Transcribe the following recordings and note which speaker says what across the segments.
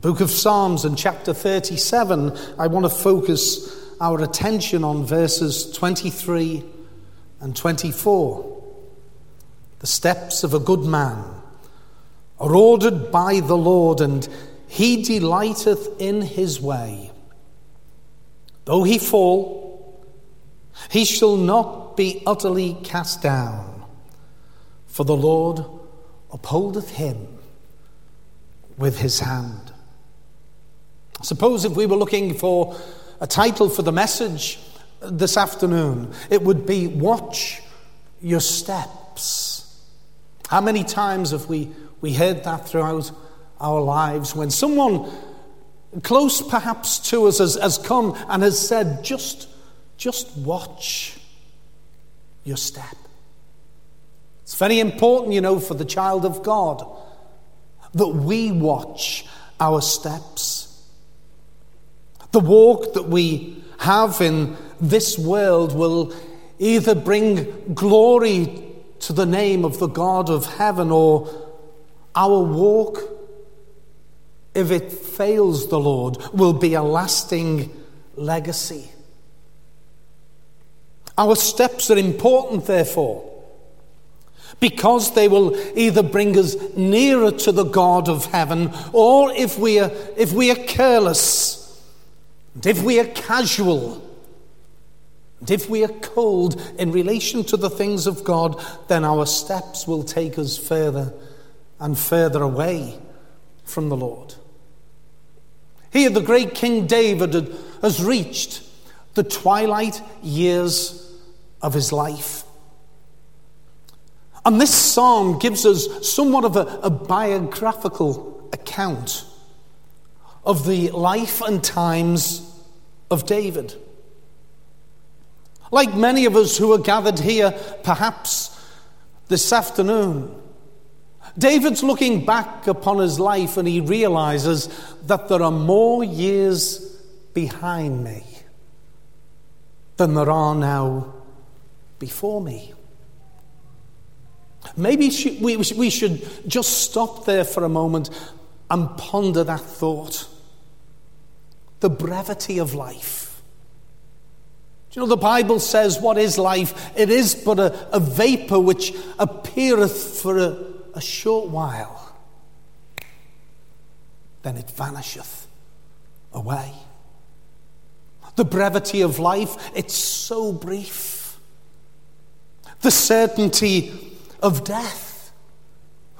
Speaker 1: The book of Psalms in chapter 37, I want to focus our attention on verses 23 and 24. The steps of a good man are ordered by the Lord, and he delighteth in his way. Though he fall, he shall not be utterly cast down, for the Lord upholdeth him with his hand. Suppose if we were looking for a title for the message this afternoon, it would be Watch Your Steps. How many times have we, we heard that throughout our lives when someone close perhaps to us has, has come and has said, just, just watch your step. It's very important, you know, for the child of God that we watch our steps. The walk that we have in this world will either bring glory to the name of the God of heaven or our walk, if it fails the Lord, will be a lasting legacy. Our steps are important, therefore, because they will either bring us nearer to the God of heaven, or if we are, if we are careless, and if we are casual, and if we are cold in relation to the things of God, then our steps will take us further and further away from the Lord. Here, the great King David has reached the twilight years of his life. And this psalm gives us somewhat of a, a biographical account of the life and times of David. Like many of us who are gathered here, perhaps this afternoon, David's looking back upon his life and he realizes that there are more years behind me than there are now before me. Maybe we should just stop there for a moment and ponder that thought the brevity of life. Do you know the Bible says, What is life? It is but a, a vapor which appeareth for a, a short while, then it vanisheth away. The brevity of life, it's so brief. The certainty of death.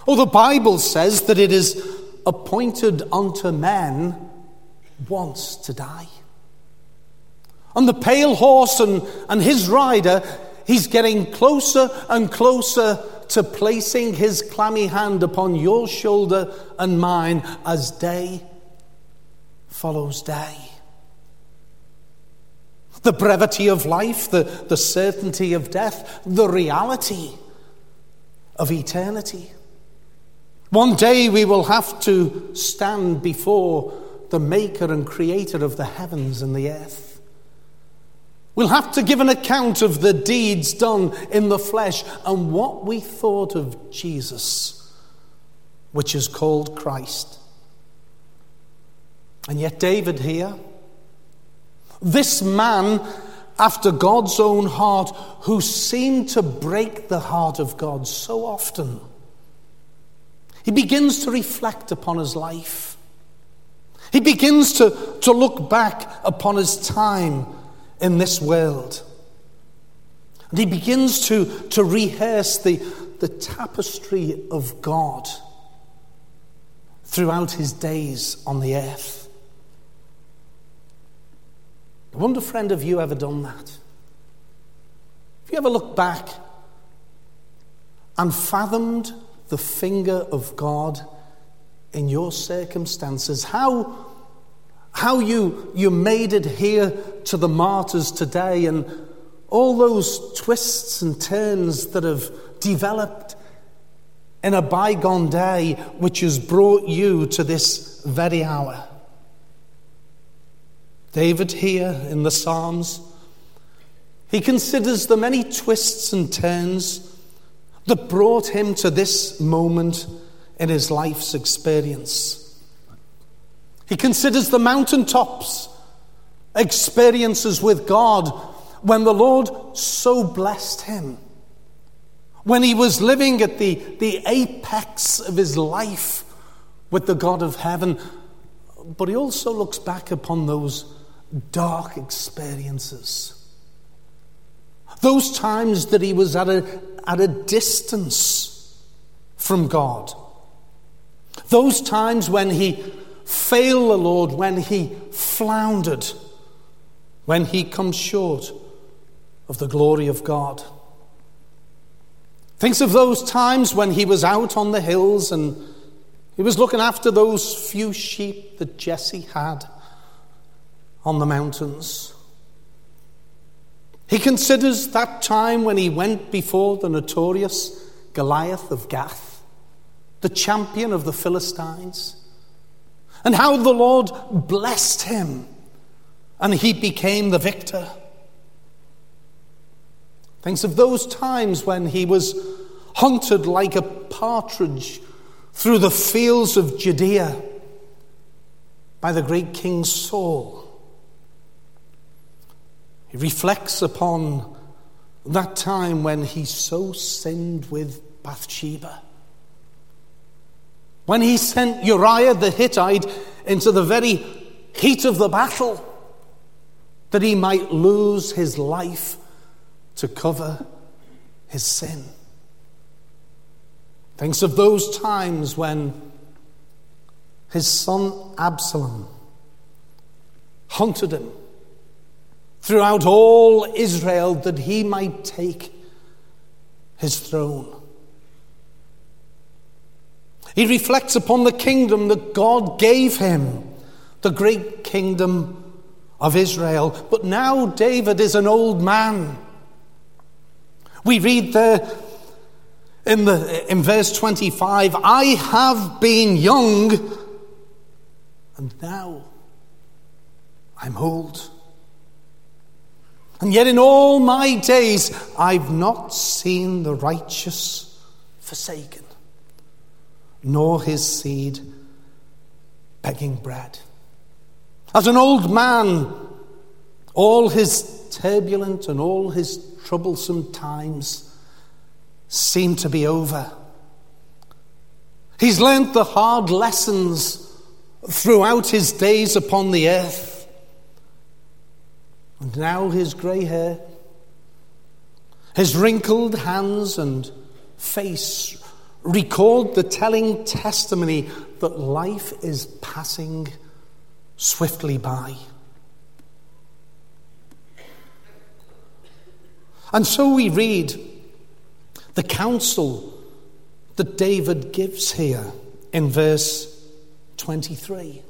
Speaker 1: Oh, the Bible says that it is appointed unto men wants to die. On the pale horse and, and his rider, he's getting closer and closer to placing his clammy hand upon your shoulder and mine as day follows day. The brevity of life, the, the certainty of death, the reality of eternity. One day we will have to stand before the maker and creator of the heavens and the earth. We'll have to give an account of the deeds done in the flesh and what we thought of Jesus, which is called Christ. And yet, David here, this man after God's own heart, who seemed to break the heart of God so often, he begins to reflect upon his life. He begins to, to look back upon his time in this world. And he begins to, to rehearse the, the tapestry of God throughout his days on the earth. I wonder, friend, have you ever done that? Have you ever looked back and fathomed the finger of God in your circumstances, how, how you, you made it here to the martyrs today, and all those twists and turns that have developed in a bygone day, which has brought you to this very hour. David, here in the Psalms, he considers the many twists and turns that brought him to this moment in his life's experience. He considers the mountaintops, experiences with God when the Lord so blessed him. When he was living at the, the apex of his life with the God of heaven. But he also looks back upon those dark experiences. Those times that he was at a, at a distance from God. Those times when he failed the Lord, when he floundered, when he comes short of the glory of God. Thinks of those times when he was out on the hills and he was looking after those few sheep that Jesse had on the mountains. He considers that time when he went before the notorious Goliath of Gath, the champion of the Philistines, and how the Lord blessed him and he became the victor. Thinks of those times when he was hunted like a partridge through the fields of Judea by the great King Saul. He reflects upon that time when he so sinned with Bathsheba. When he sent Uriah the Hittite into the very heat of the battle that he might lose his life to cover his sin. Thinks of those times when his son Absalom hunted him throughout all Israel that he might take his throne. He reflects upon the kingdom that God gave him, the great kingdom of Israel. But now David is an old man. We read there in, the, in verse 25 I have been young, and now I'm old. And yet, in all my days, I've not seen the righteous forsaken, nor his seed begging bread. As an old man, all his turbulent and all his troublesome times seem to be over. He's learnt the hard lessons throughout his days upon the earth. And now his grey hair, his wrinkled hands and face record the telling testimony that life is passing swiftly by. And so we read the counsel that David gives here in verse 23.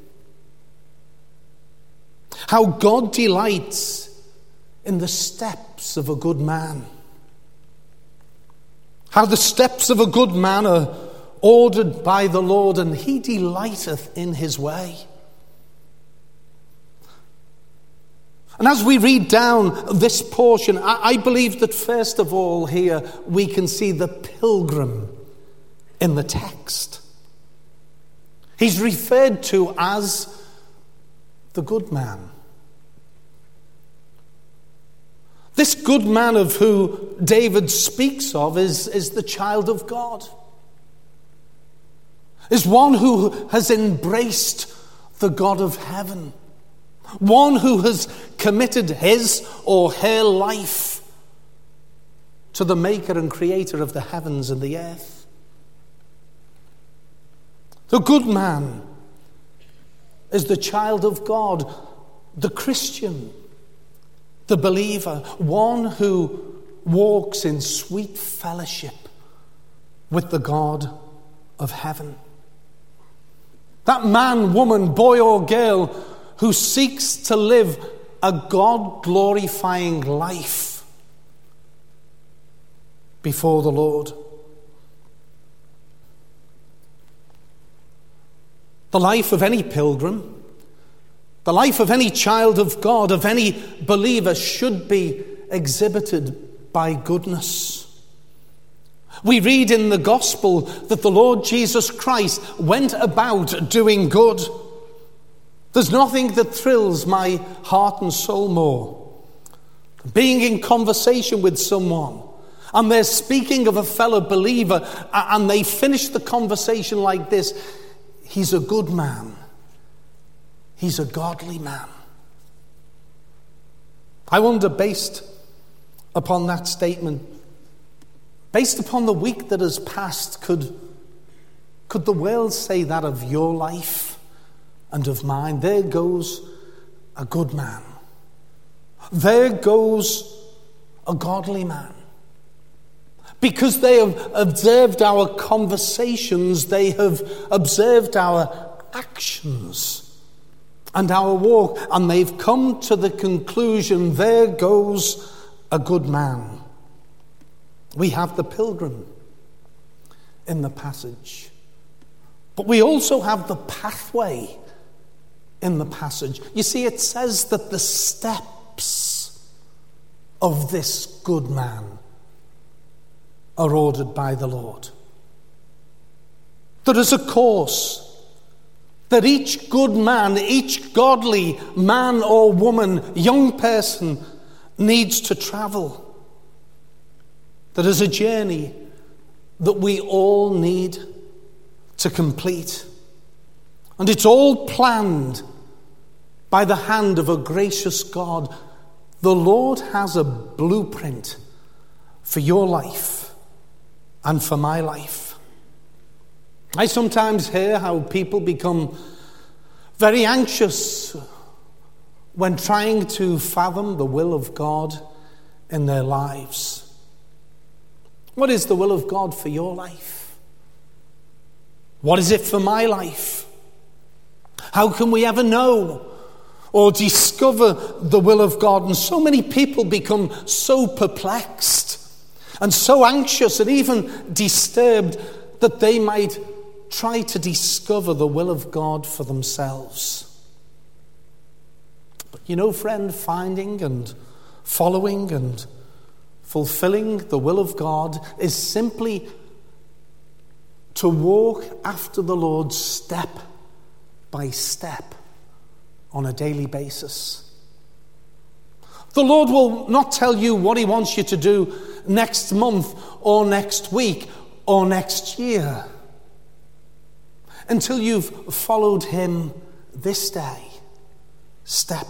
Speaker 1: How God delights in the steps of a good man. How the steps of a good man are ordered by the Lord, and he delighteth in his way. And as we read down this portion, I, believe that first of all, here we can see the pilgrim in the text. He's referred to as the good man. This good man of who David speaks of is, is the child of God, is one who has embraced the God of heaven. One who has committed his or her life to the maker and creator of the heavens and the earth. The good man is the child of God, the Christian, the believer, one who walks in sweet fellowship with the God of heaven. That man, woman, boy, or girl who seeks to live a God glorifying life before the Lord. The life of any pilgrim, the life of any child of God, of any believer, should be exhibited by goodness. We read in the gospel that the Lord Jesus Christ went about doing good. There's nothing that thrills my heart and soul more. Being in conversation with someone and they're speaking of a fellow believer and they finish the conversation like this He's a good man, he's a godly man. I wonder, based upon that statement, based upon the week that has passed, could, could the world say that of your life and of mine? There goes a good man. There goes a godly man. Because they have observed our conversations, they have observed our actions and our walk, and they've come to the conclusion there goes a good man. We have the pilgrim in the passage, but we also have the pathway in the passage. You see, it says that the steps of this good man are ordered by the Lord. There is a course that each good man, each godly man or woman, young person needs to travel. That is a journey that we all need to complete. And it's all planned by the hand of a gracious God. The Lord has a blueprint for your life and for my life. I sometimes hear how people become very anxious when trying to fathom the will of God in their lives. What is the will of God for your life? What is it for my life? How can we ever know or discover the will of God? And so many people become so perplexed and so anxious and even disturbed that they might try to discover the will of God for themselves. But you know, friend, finding and following and fulfilling the will of God is simply to walk after the Lord step by step on a daily basis. The Lord will not tell you what He wants you to do next month or next week or next year until you've followed Him this day, step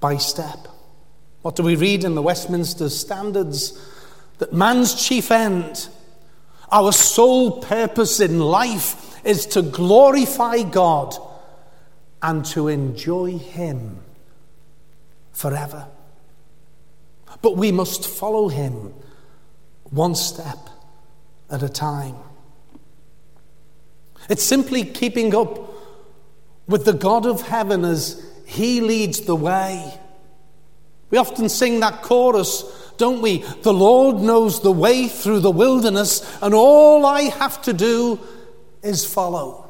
Speaker 1: by step. What do we read in the Westminster Standards? That man's chief end, our sole purpose in life, is to glorify God and to enjoy Him forever. But we must follow him one step at a time. It's simply keeping up with the God of heaven as he leads the way. We often sing that chorus, don't we? The Lord knows the way through the wilderness, and all I have to do is follow.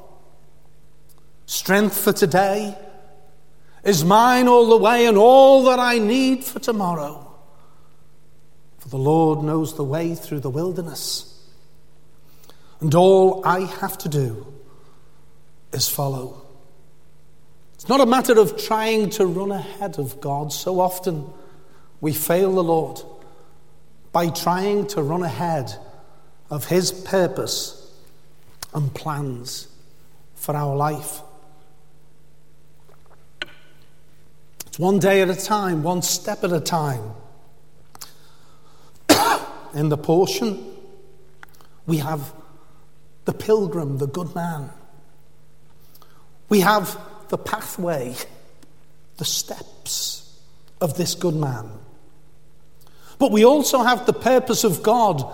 Speaker 1: Strength for today is mine all the way and all that I need for tomorrow. For the Lord knows the way through the wilderness. And all I have to do is follow. It's not a matter of trying to run ahead of God. So often we fail the Lord by trying to run ahead of His purpose and plans for our life. It's one day at a time, one step at a time. In the portion, we have the pilgrim, the good man. We have the pathway, the steps of this good man. But we also have the purpose of God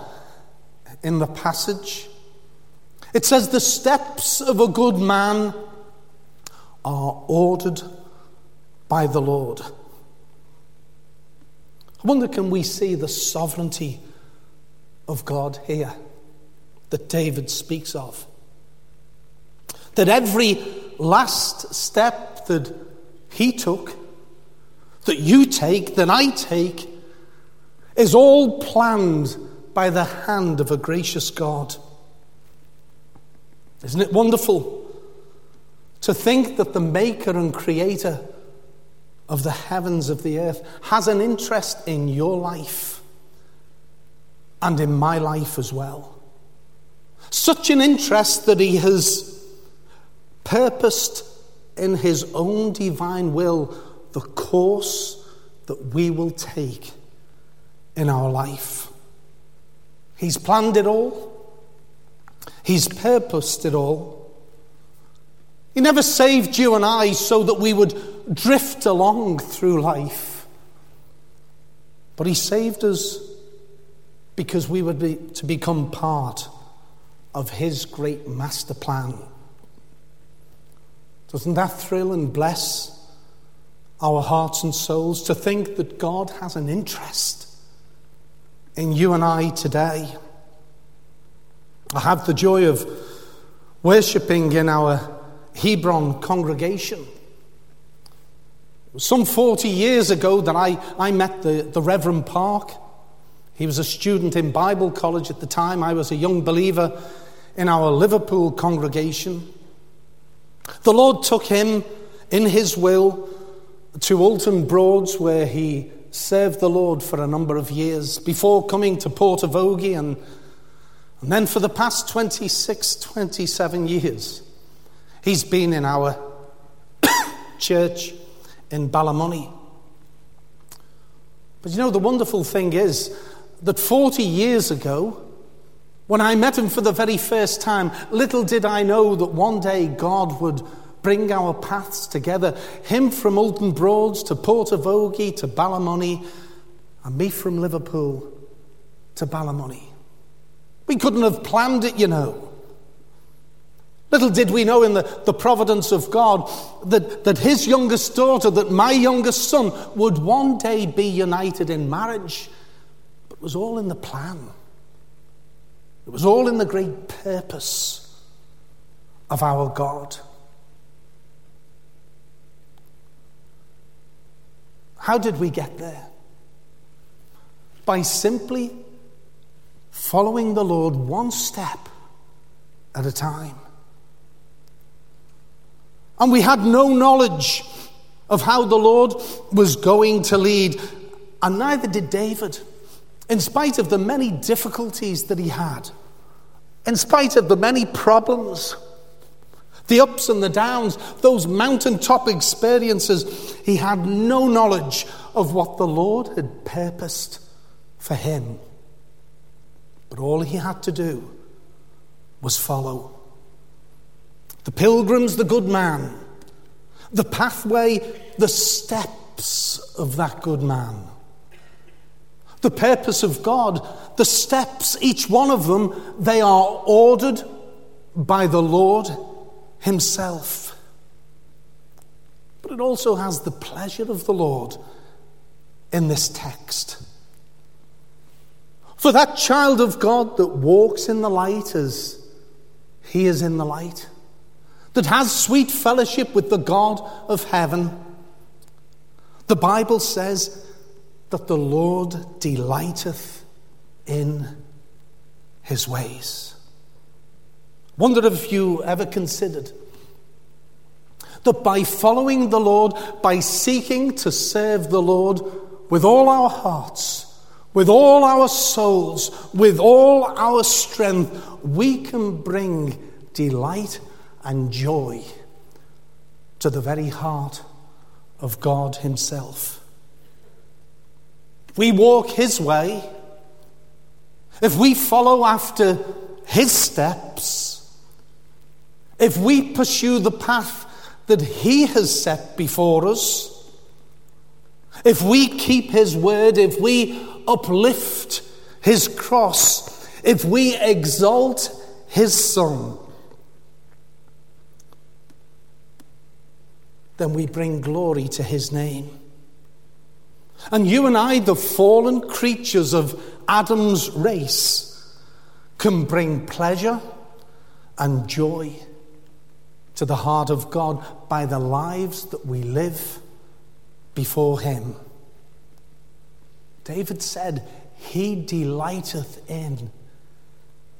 Speaker 1: in the passage. It says, The steps of a good man are ordered by the Lord. I wonder, can we see the sovereignty of God here that David speaks of? That every last step that he took, that you take, that I take, is all planned by the hand of a gracious God. Isn't it wonderful To think that the maker and creator of the heavens of the earth has an interest in your life and in my life as well. Such an interest that he has purposed in his own divine will the course that we will take in our life. He's planned it all. He's purposed it all. He never saved you and I so that we would drift along through life. But He saved us because we be to become part of His great master plan. Doesn't that thrill and bless our hearts and souls to think that God has an interest in you and I today? I have the joy of worshipping in our Hebron congregation. Some 40 years ago that I, I met the, the Reverend Park. He was a student in Bible college at the time. I was a young believer in our Liverpool congregation. The Lord took him in his will to Alton Broads, where he served the Lord for a number of years before coming to Port Portavogie and, and then for the past 26, 27 years He's been in our church in Ballymoney. But you know, the wonderful thing is that 40 years ago, when I met him for the very first time, little did I know that one day God would bring our paths together. Him from Alton Broads to Port Portavogie to Ballymoney, and me from Liverpool to Ballymoney. We couldn't have planned it, you know. Little did we know in the, the providence of God that, that his youngest daughter, that my youngest son, would one day be united in marriage. But it was all in the plan, it was all in the great purpose of our God. How did we get there? By simply following the Lord one step at a time. And we had no knowledge of how the Lord was going to lead, and neither did David, in spite of the many difficulties that he had, in spite of the many problems, the ups and the downs, those mountaintop experiences, he had no knowledge of what the Lord had purposed for him. But all he had to do was follow the pilgrim's the good man, the pathway, the steps of that good man. The purpose of God, the steps, each one of them, they are ordered by the Lord Himself. But it also has the pleasure of the Lord in this text. For that child of God that walks in the light as He is in the light that has sweet fellowship with the God of heaven. The Bible says that the Lord delighteth in his ways. Wonder if you ever considered that by following the Lord, by seeking to serve the Lord with all our hearts, with all our souls, with all our strength, we can bring delight and joy to the very heart of God Himself. If we walk His way, if we follow after His steps, if we pursue the path that He has set before us, if we keep His word, if we uplift His cross, if we exalt His Son, then we bring glory to his name. And you and I, the fallen creatures of Adam's race, can bring pleasure and joy to the heart of God by the lives that we live before him. David said, He delighteth in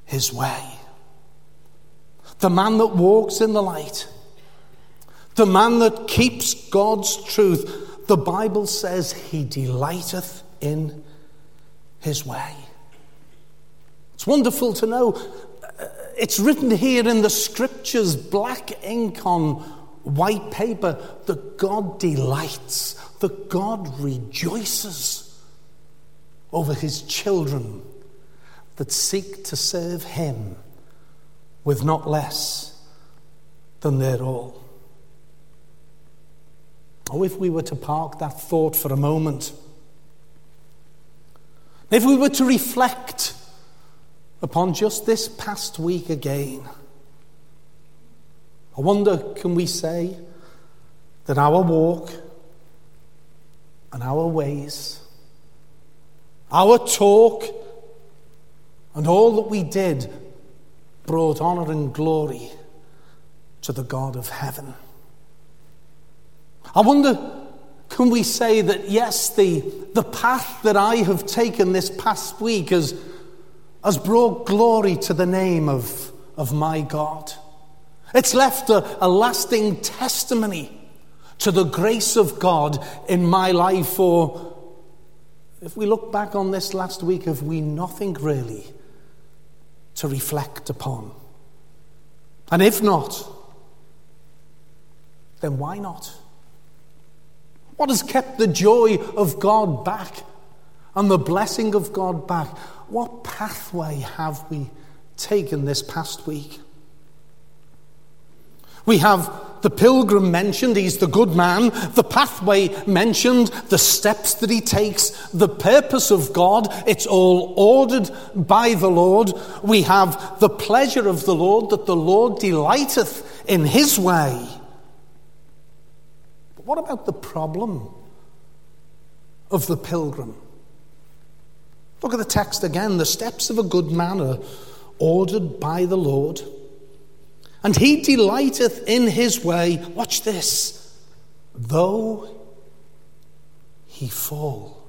Speaker 1: his way. The man that walks in the light the man that keeps God's truth, the Bible says he delighteth in his way. It's wonderful to know. It's written here in the scriptures, black ink on white paper, that God delights, that God rejoices over his children that seek to serve him with not less than their all. Oh, if we were to park that thought for a moment, if we were to reflect upon just this past week again, I wonder can we say that our walk and our ways, our talk, and all that we did brought honour and glory to the God of heaven? I wonder, can we say that, yes, the, the path that I have taken this past week has, has brought glory to the name of, of my God? It's left a, a lasting testimony to the grace of God in my life. For if we look back on this last week, have we nothing really to reflect upon? And if not, then why not? What has kept the joy of God back and the blessing of God back? What pathway have we taken this past week? We have the pilgrim mentioned, he's the good man. The pathway mentioned, the steps that he takes, the purpose of God, it's all ordered by the Lord. We have the pleasure of the Lord, that the Lord delighteth in his way. What about the problem of the pilgrim? Look at the text again. The steps of a good man are ordered by the Lord, and he delighteth in his way. Watch this. Though he fall.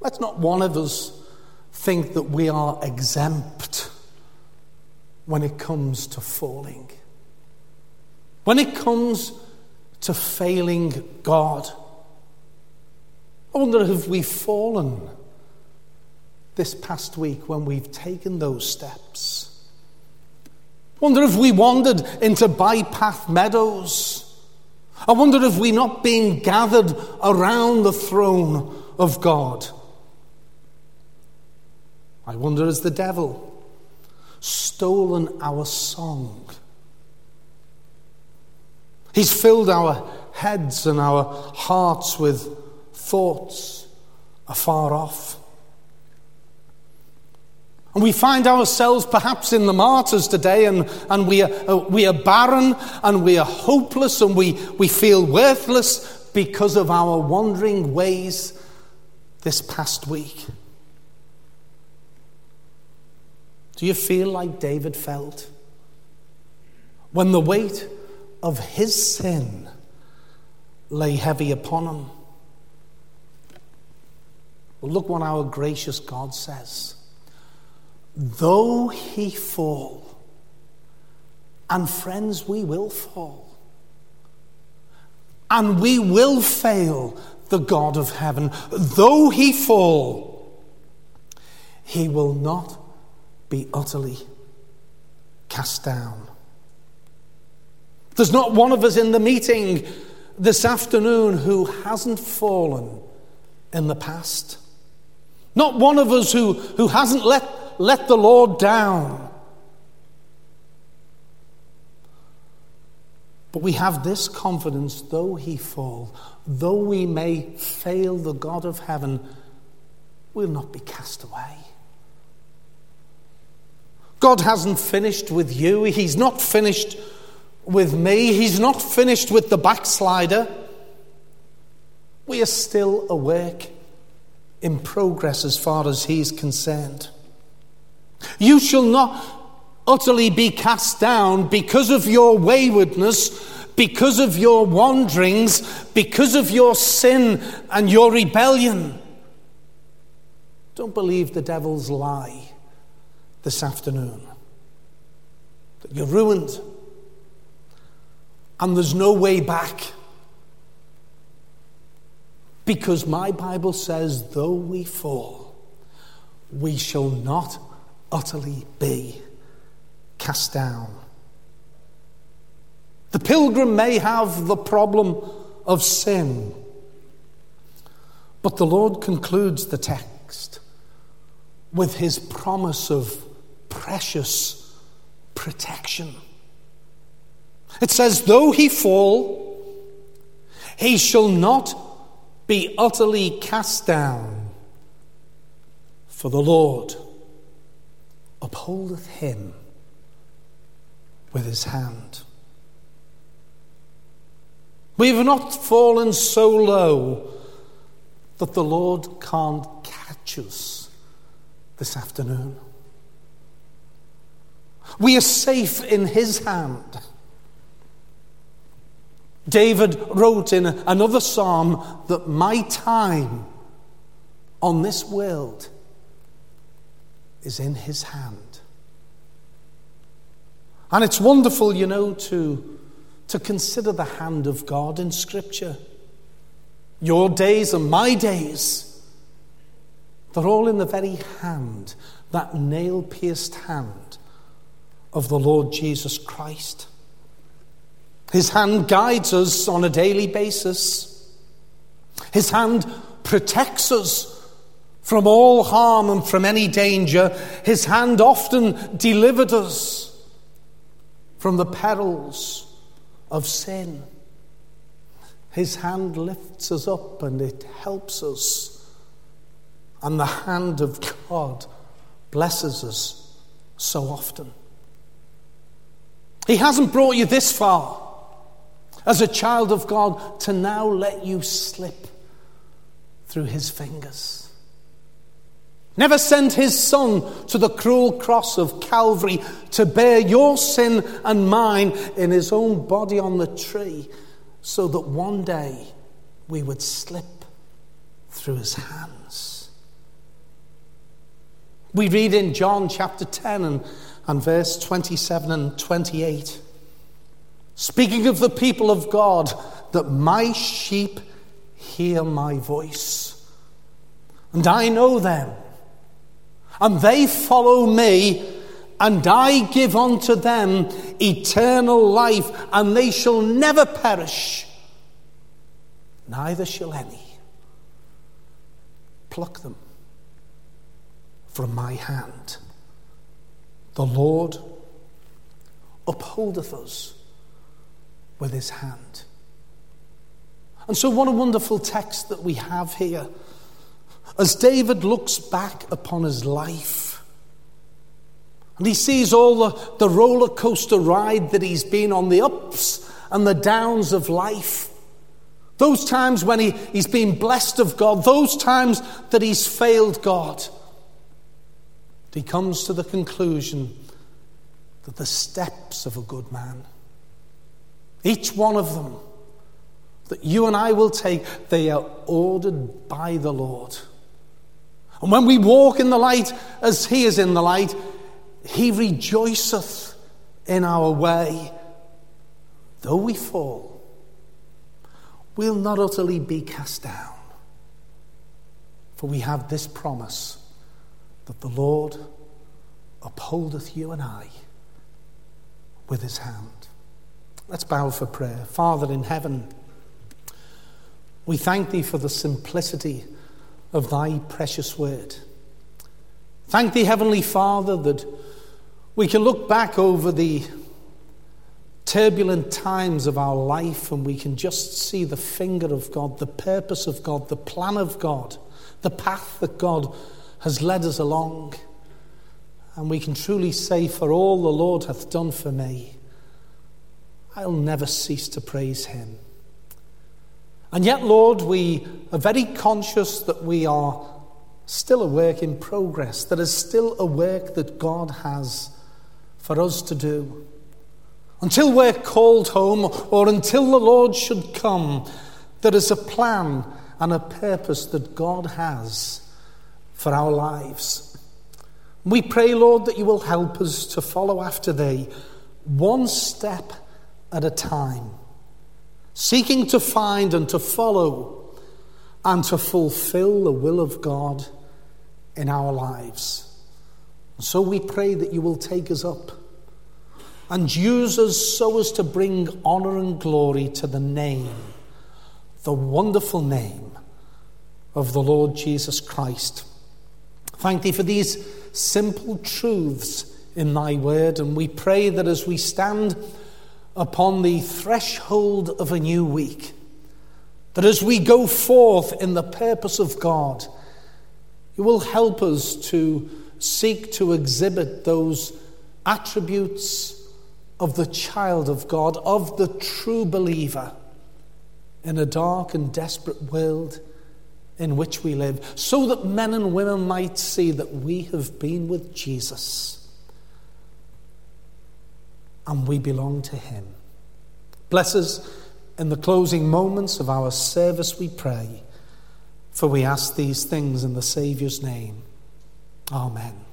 Speaker 1: Let's not one of us think that we are exempt when it comes to falling. When it comes to failing God, I wonder if we've fallen this past week when we've taken those steps. I wonder if we wandered into bypath meadows. I wonder if we not been gathered around the throne of God. I wonder has the devil stolen our song He's filled our heads and our hearts with thoughts afar off. And we find ourselves perhaps in the martyrs today, and, and we, are, uh, we are barren and we are hopeless and we, we feel worthless because of our wandering ways this past week. Do you feel like David felt? When the weight of his sin lay heavy upon him. Well, look what our gracious God says. Though he fall, and friends, we will fall, and we will fail the God of heaven. Though he fall, he will not be utterly cast down. There's not one of us in the meeting this afternoon who hasn't fallen in the past. Not one of us who, who hasn't let, let the Lord down. But we have this confidence though he fall, though we may fail the God of heaven, we'll not be cast away. God hasn't finished with you, He's not finished with me. He's not finished with the backslider. We are still awake, in progress as far as He's concerned. You shall not utterly be cast down because of your waywardness, because of your wanderings, because of your sin and your rebellion. Don't believe the devil's lie this afternoon that you're ruined and there's no way back. Because my Bible says, though we fall, we shall not utterly be cast down. The pilgrim may have the problem of sin, but the Lord concludes the text with his promise of precious protection. It says, Though he fall, he shall not be utterly cast down, for the Lord upholdeth him with his hand. We have not fallen so low that the Lord can't catch us this afternoon. We are safe in his hand. David wrote in another psalm that my time on this world is in his hand. And it's wonderful, you know, to, to consider the hand of God in Scripture. Your days and my days, they're all in the very hand, that nail pierced hand of the Lord Jesus Christ. His hand guides us on a daily basis. His hand protects us from all harm and from any danger. His hand often delivered us from the perils of sin. His hand lifts us up and it helps us. And the hand of God blesses us so often. He hasn't brought you this far as a child of God to now let you slip through his fingers. Never sent his son to the cruel cross of Calvary to bear your sin and mine in his own body on the tree so that one day we would slip through his hands. We read in John chapter 10 and, and verse 27 and 28 speaking of the people of God, that my sheep hear my voice. And I know them, and they follow me, and I give unto them eternal life, and they shall never perish, neither shall any pluck them from my hand. The Lord upholdeth us with his hand. And so, what a wonderful text that we have here. As David looks back upon his life, and he sees all the, the roller coaster ride that he's been on, the ups and the downs of life. Those times when he, he's been blessed of God, those times that he's failed God. He comes to the conclusion that the steps of a good man each one of them that you and I will take, they are ordered by the Lord. And when we walk in the light as He is in the light, He rejoiceth in our way. Though we fall, we'll not utterly be cast down. For we have this promise that the Lord upholdeth you and I with His hand. Let's bow for prayer. Father in heaven, we thank thee for the simplicity of thy precious word. Thank thee, Heavenly Father, that we can look back over the turbulent times of our life and we can just see the finger of God, the purpose of God, the plan of God, the path that God has led us along. And we can truly say, For all the Lord hath done for me, I'll never cease to praise him. And yet, Lord, we are very conscious that we are still a work in progress. There is still a work that God has for us to do. Until we're called home or until the Lord should come, there is a plan and a purpose that God has for our lives. We pray, Lord, that you will help us to follow after thee one step at a time. seeking to find and to follow and to fulfill the will of God in our lives. So we pray that you will take us up and use us so as to bring honor and glory to the name, the wonderful name of the Lord Jesus Christ. Thank thee for these simple truths in thy word, and we pray that as we stand upon the threshold of a new week, that as we go forth in the purpose of God, you will help us to seek to exhibit those attributes of the child of God, of the true believer in a dark and desperate world in which we live, so that men and women might see that we have been with Jesus and we belong to Him. Bless us in the closing moments of our service, we pray, for we ask these things in the Saviour's name. Amen.